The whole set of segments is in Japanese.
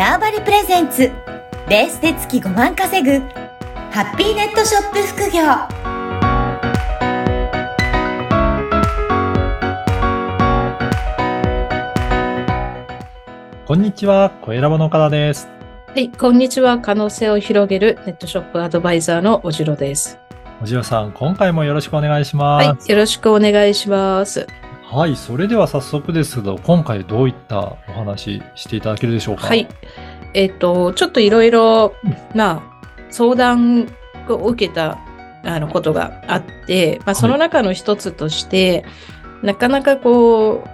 ターバリプレゼンツベースで月5万稼ぐハッピーネットショップ副業こんにちは、小ラボの岡田です。はい、こんにちは。可能性を広げるネットショップアドバイザーのおじろです。おじろさん、今回もよろしくお願いしまはい、す。よろしくお願いします。はい、それでは早速ですけど、今回どういったお話していただけるでしょうか？はい。えっ、と、ちょっといろいろ、まあ、相談を受けたあのことがあって、まあ、その中の一つとして、なかなかこ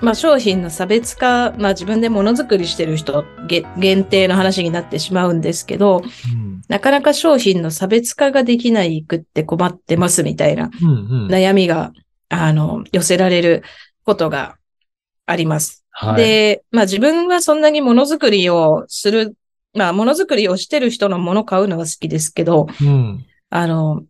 う、まあ、商品の差別化、まあ、自分でものづくりしてる人げ限定の話になってしまうんですけど、うん、なかなか商品の差別化ができないくって困ってますみたいな。悩みが、あの、寄せられることがあります。はい、で、まあ自分はそんなにものづくりをする、まあものづくりをしてる人のもの買うのが好きですけど、うん、あの、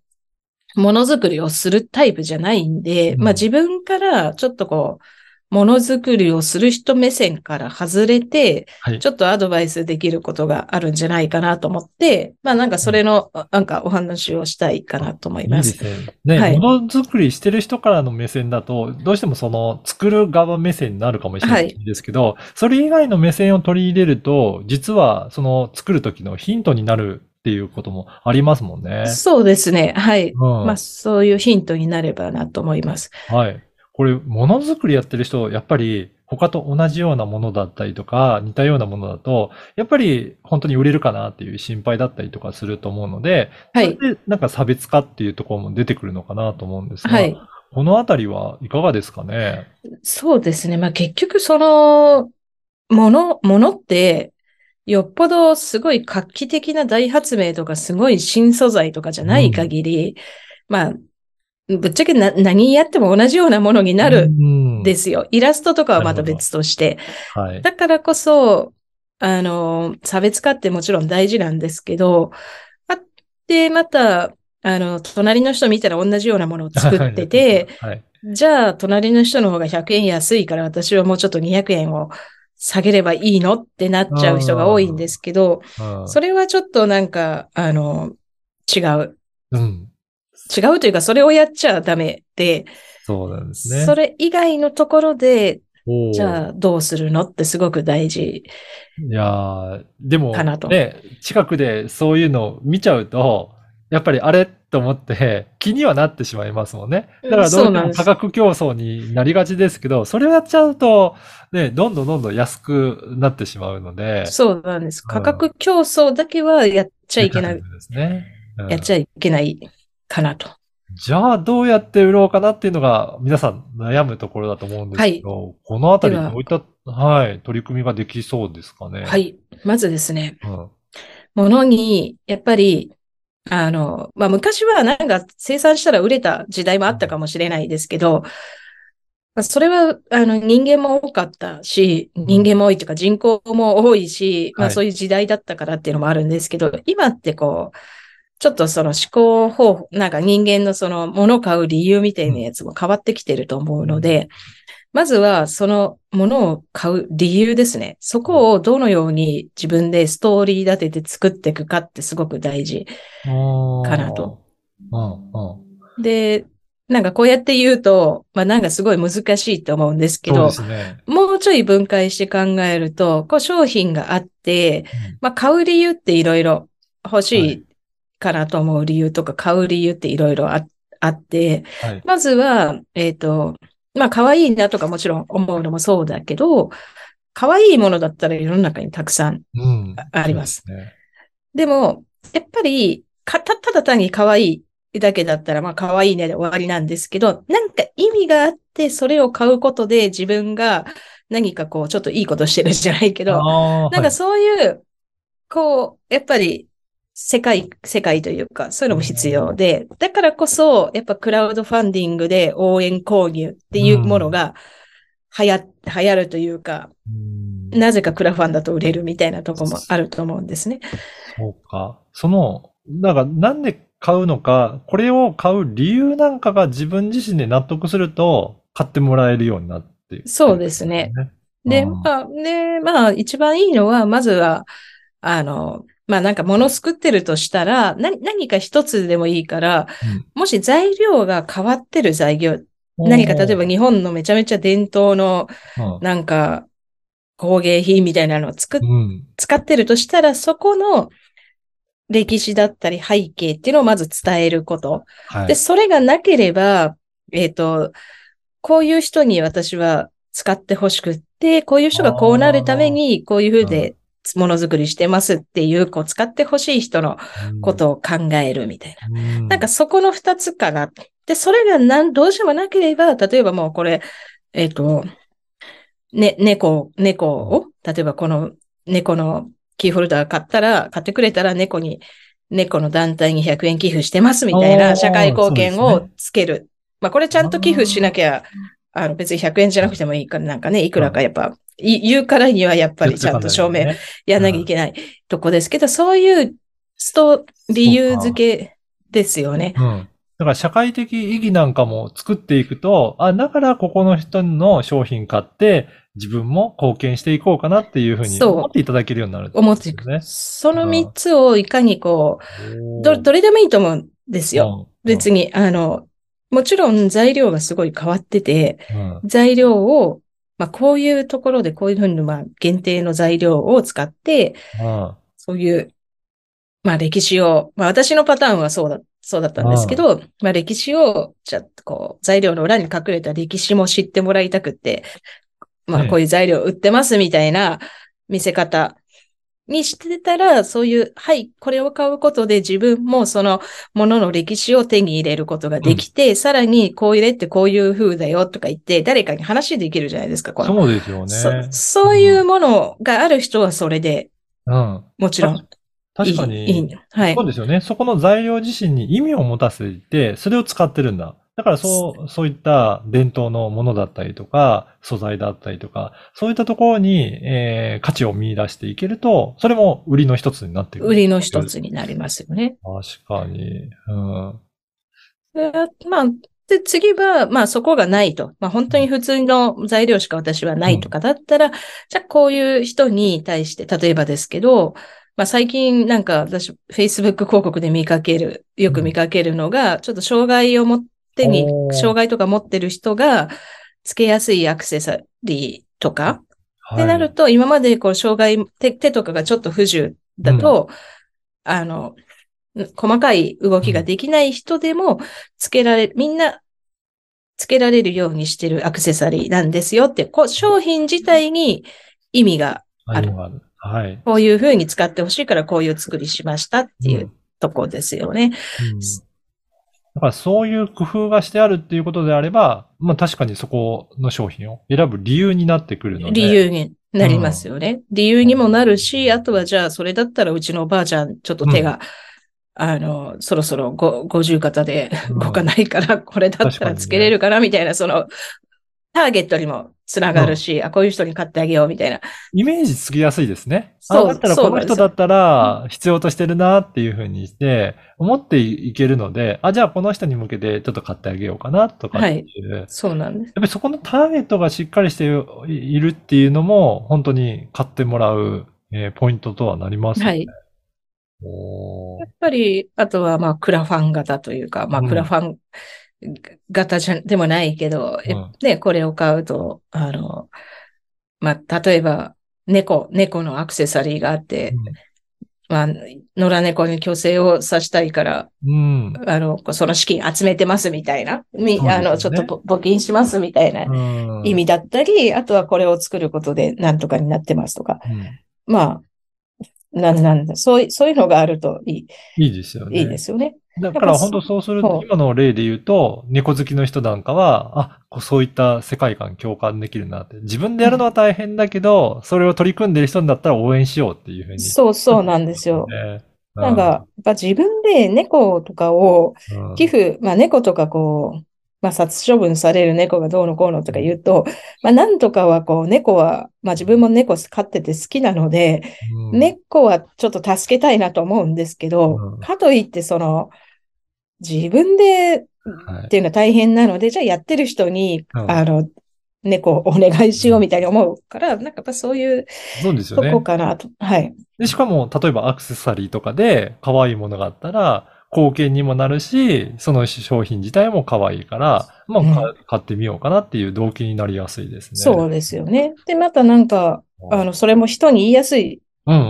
ものづくりをするタイプじゃないんで、うん。まあ自分からちょっとこう、ものづくりをする人目線から外れて、はいちょっとアドバイスできることがあるんじゃないかなと思って、まあなんかそれの、なんかお話をしたいかなと思いいいま。ですすね。ね、はいものづくりしてる人からの目線だと、どうしてもその作る側目線になるかもしれないんですけど、それ以外の目線を取り入れると、実はその作る時のヒントになるっていうこともありますもんね。そうですね。はい。うんまあそういうヒントになればなと思います。はい。これ、ものづくりやってる人、やっぱり他と同じようなものだったりとか、似たようなものだと、やっぱり本当に売れるかなっていう心配だったりとかすると思うので、はい。それでなんか差別化っていうところも出てくるのかなと思うんですが、はい。このあたりはいかがですかね？そうですね。まあ結局その、もの、ものって、よっぽどすごい画期的な大発明とかすごい新素材とかじゃない限り、まあ、ぶっちゃけな何やっても同じようなものになるんで。ですよ。イラストとかはまた別として。はい。だからこそ、あの、差別化ってもちろん大事なんですけど、あって、また、あの、隣の人見たら同じようなものを作ってて、はい。じゃあ、隣の人の方が100円安いから私はもうちょっと200円を下げればいいのってなっちゃう人が多いんですけど、うんそれはちょっとなんか、あの、違う。うん。違うというか、それをやっちゃダメで、そうなんですね。それ以外のところで、じゃあどうするのってすごく大事。いやーでもかなとね、近くでそういうのを見ちゃうと、やっぱりあれと思って気にはなってしまいますもんね。だからどうしてそうなん価格競争になりがちですけど、それをやっちゃうと、ね、どんどんどんどん安くなってしまうので。そうなんです。うん価格競争だけはやっちゃいけない、ですね。うんやっちゃいけないかなと。じゃあどうやって売ろうかなっていうのが皆さん悩むところだと思うんですけど、このあたりどういった、はい、取り組みができそうですかね？。はいい。まずですね、うん。ものに、やっぱり、あの、まあ、昔はなんか生産したら売れた時代もあったかもしれないですけど、まあ、それは、あの、人間も多かったし、人間も多いというか人口も多いし、まあ、はいそういう時代だったからっていうのもあるんですけど、今ってこう、ちょっとその思考方法、なんか人間のその物を買う理由みたいなやつも変わってきてると思うので、まずはその物を買う理由ですね。そこをどのように自分でストーリー立てて作っていくかってすごく大事。かなと。で、なんかこうやって言うと、まあなんかすごい難しいと思うんですけどね。もうちょい分解して考えると、こう商品があって、まあ買う理由っていろいろ欲しいかなと思う理由とか買う理由っていろいろああって、はい。まずは、えっ、と、まあ可愛いなとかもちろん思うのもそうだけど、可愛いものだったら世の中にたくさんうん。ありますそうですね。でも、やっぱり、かた、ただ単に可愛いだけだったら、まあ可愛いねで終わりなんですけど、なんか意味があって、それを買うことで自分が何かこう、ちょっといいことしてるじゃないけど、なんかそういう、こう、やっぱり、世界、世界というか、そういうのも必要で、だからこそ、やっぱクラウドファンディングで応援購入っていうものが流行、流行るというか、うんなぜかクラファンだと売れるみたいなとこもあると思うんですね。そうか。その、なんか、なんで買うのか、これを買う理由なんかが自分自身で納得すると、買ってもらえるようになって、そうですね。で、うんまあ、で、まあ、一番いいのは、まずは、あの、まあなんか物作ってるとしたら、何何か一つでもいいから、もし材料が変わってる材料、何か例えば日本のめちゃめちゃ伝統のうんなんか工芸品みたいなのを作っうん。使ってるとしたら、そこの歴史だったり背景っていうのをまず伝えること。はい。で、それがなければ、えっ、と、こういう人に私は使ってほしくって、こういう人がこうなるために、こういうふうでものづくりしてますっていう、こう使ってほしい人のことを考えるみたいな。うん、なんかそこの二つかな。で、それがなん、どうしてもなければ、例えばもうこれ、えっ、と、ね、猫、猫を、例えばこの猫のキーホルダー買ったら、買ってくれたら猫に、猫の団体に100円寄付してますみたいな社会貢献をつける。まあこれちゃんと寄付しなきゃ、あの別に100円じゃなくてもいいから、なんかね、いくらかやっぱ、い言うからにはやっぱりちゃんと証明やんなきゃいけないとこですけど、そういうスト、理由付けですよね。うん。だから社会的意義なんかも作っていくと、あ、だからここの人の商品買って、自分も貢献していこうかなっていうふうにそう思っていただけるようになる、思っていく。ね。その三つをいかにこう、ど、どれでもいいと思うんですよ。別に。に、あの、もちろん材料がすごい変わってて、うん。材料を、まあこういうところでこういうふうに、まあ限定の材料を使って、うん。そういう、まあ歴史を、まあ私のパターンはそうだ、そうだったんですけど、まあ歴史を、じゃあこう、材料の裏に隠れた歴史も知ってもらいたくって、まあええこういう材料売ってますみたいな見せ方にしてたら、そういう、はい、これを買うことで自分もそのものの歴史を手に入れることができて、さらにこう入れってこういう風だよとか言って、誰かに話できるじゃないですか、このそうですよね。そそういうものがある人はそれで、うん。もちろんいい。確かいいに、はいそう。ですよね。そこの材料自身に意味を持たせて、それを使ってるんだ。だからそう、そういった伝統のものだったりとか、素材だったりとか、そういったところに、えー価値を見出していけると、それも売りの一つになってくる。売りの一つになりますよね。確かに。うん。でまあ、で、次は、まあそこがないと。まあ本当に普通の材料しか私はないとかだったら、じゃあこういう人に対して、例えばですけど、まあ最近なんか私、Facebook 広告で見かける、よく見かけるのが、ちょっと障害を持ってに障害とか持ってる人が、つけやすいアクセサリーとか、ってなると、今までこう、障害、手、手とかがちょっと不自由だと、あの、細かい動きができない人でも、つけられ、みんな、つけられるようにしてるアクセサリーなんですよって、こう、商品自体に意味が、ある。はい。こういう風に使ってほしいからこういう作りしましたっていうとこですよね。うんだからそういう工夫がしてあるっていうことであれば、まあ確かにそこの商品を選ぶ理由になってくるので。理由になりますよね。理由にもなるし、あとはじゃあ、それだったらうちのおばあちゃん、ちょっと手が、あの、そろそろご50型でうん動かないから、これだったらつけれるかな、みたいな、その、ターゲットにもつながるし、あ、こういう人に買ってあげよう、みたいな。イメージつきやすいですね。そうあだったらこの人だったら必要としてるなっていうふうにして、思っていけるので、あ、じゃあこの人に向けてちょっと買ってあげようかなとかっていう。そうなんです。やっぱりそこのターゲットがしっかりしているっていうのも、本当に買ってもらう、えーポイントとはなりますよね。はい。やっぱり、あとは、まあ、クラファン型というか、まあ、うんクラファン型じゃ、でもないけど、えうんね、これを買うと、あの、まあ、例えば、猫、猫のアクセサリーがあって、まあ、野良猫に虚勢をさしたいから、うん。あの、その資金集めてますみたいな、みねあの、ちょっとぼ募金しますみたいなうん。意味だったり、あとはこれを作ることでなんとかになってますとか、うんまあ、なんなんだ、そうい、そういうのがあるといいいですよね。い、いいですよね。だから本当そうすると、今の例で言うと、猫好きの人なんかは、あ、こうそういった世界観共感できるなって。自分でやるのは大変だけど、それを取り組んでる人だったら応援しようっていうふうに。そうそうなんですよ。ね。なんか、やっぱ自分で猫とかをうん、寄付、まあ猫とかこう、まあ殺処分される猫がどうのこうのとか言うと、まあなんとかはこう猫は、まあ自分も猫飼ってて好きなので、うん、猫はちょっと助けたいなと思うんですけど、うんかといってその、自分ではいっていうのは大変なので、じゃあやってる人に、うんあの、猫をお願いしようみたいに思うから、なんかやっぱそういうそうですよねとこ。かなと。はい。で、しかも、例えばアクセサリーとかで可愛いものがあったら、貢献にもなるし、その商品自体も可愛いから、まあ、うんか買ってみようかなっていう動機になりやすいですね。そうですよね。で、またなんか、あの、それも人に言いやすい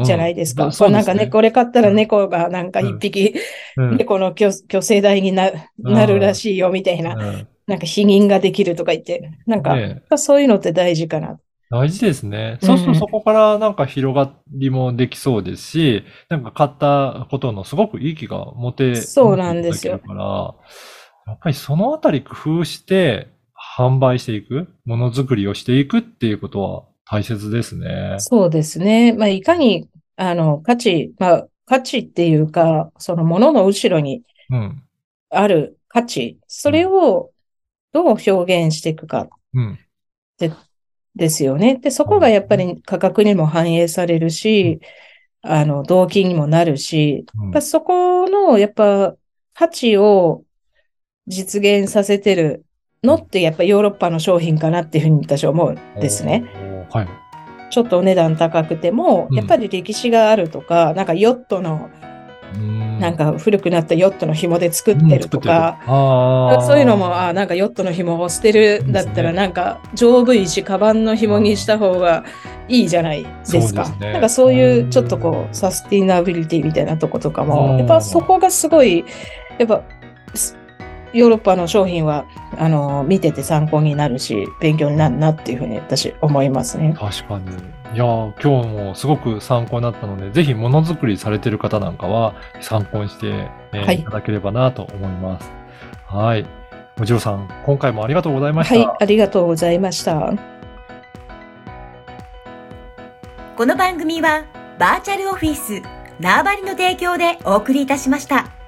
じゃないですか。そうですね。なんかね、これ買ったら猫がなんか一匹、うん。猫の虚虚勢台にななるらしいよみたいな、うん。なんか否認ができるとか言って、なんか、ねそういうのって大事かな。大事ですね。そうするとそこからなんか広がりもできそうですし、なんか買ったことのすごくいい気が持て、そうなんですよ。から、やっぱりそのあたり工夫して販売していく、ものづくりをしていくっていうことは大切ですね。そうですね。まあ、いかに、あの、価値、まあ、価値っていうか、そのものの後ろにうん。ある価値、それをどう表現していくかうん。ですよね。で、そこがやっぱり価格にも反映されるし、あの、動機にもなるし、うんやっぱそこの、やっぱ価値を実現させてるのって、やっぱヨーロッパの商品かなっていうふうに私は思うんですね。はい。ちょっとお値段高くても、うん。やっぱり歴史があるとか、なんかヨットの、ななんか古くなったヨットの紐で作ってるとか、ああ。そういうのも、あなんかヨットの紐を捨てるんだったら、なんか丈夫いし、カバンの紐にした方がいいじゃないですか。すね。なんかそういうちょっとこう、サスティナビリティみたいなとことかうも、ん。やっぱそこがすごい、やっぱ、すヨーロッパの商品は、あの、見てて参考になるし、勉強になるなっていうふうに私思いますね。確かに。いやー、今日もすごく参考になったので、ぜひものづくりされてる方なんかは参考にして、えーはいい、ただければなと思います。はい。もちろさん、今回もありがとうございました。はい、ありがとうございました。この番組はバーチャルオフィス縄張りの提供でお送りいたしました。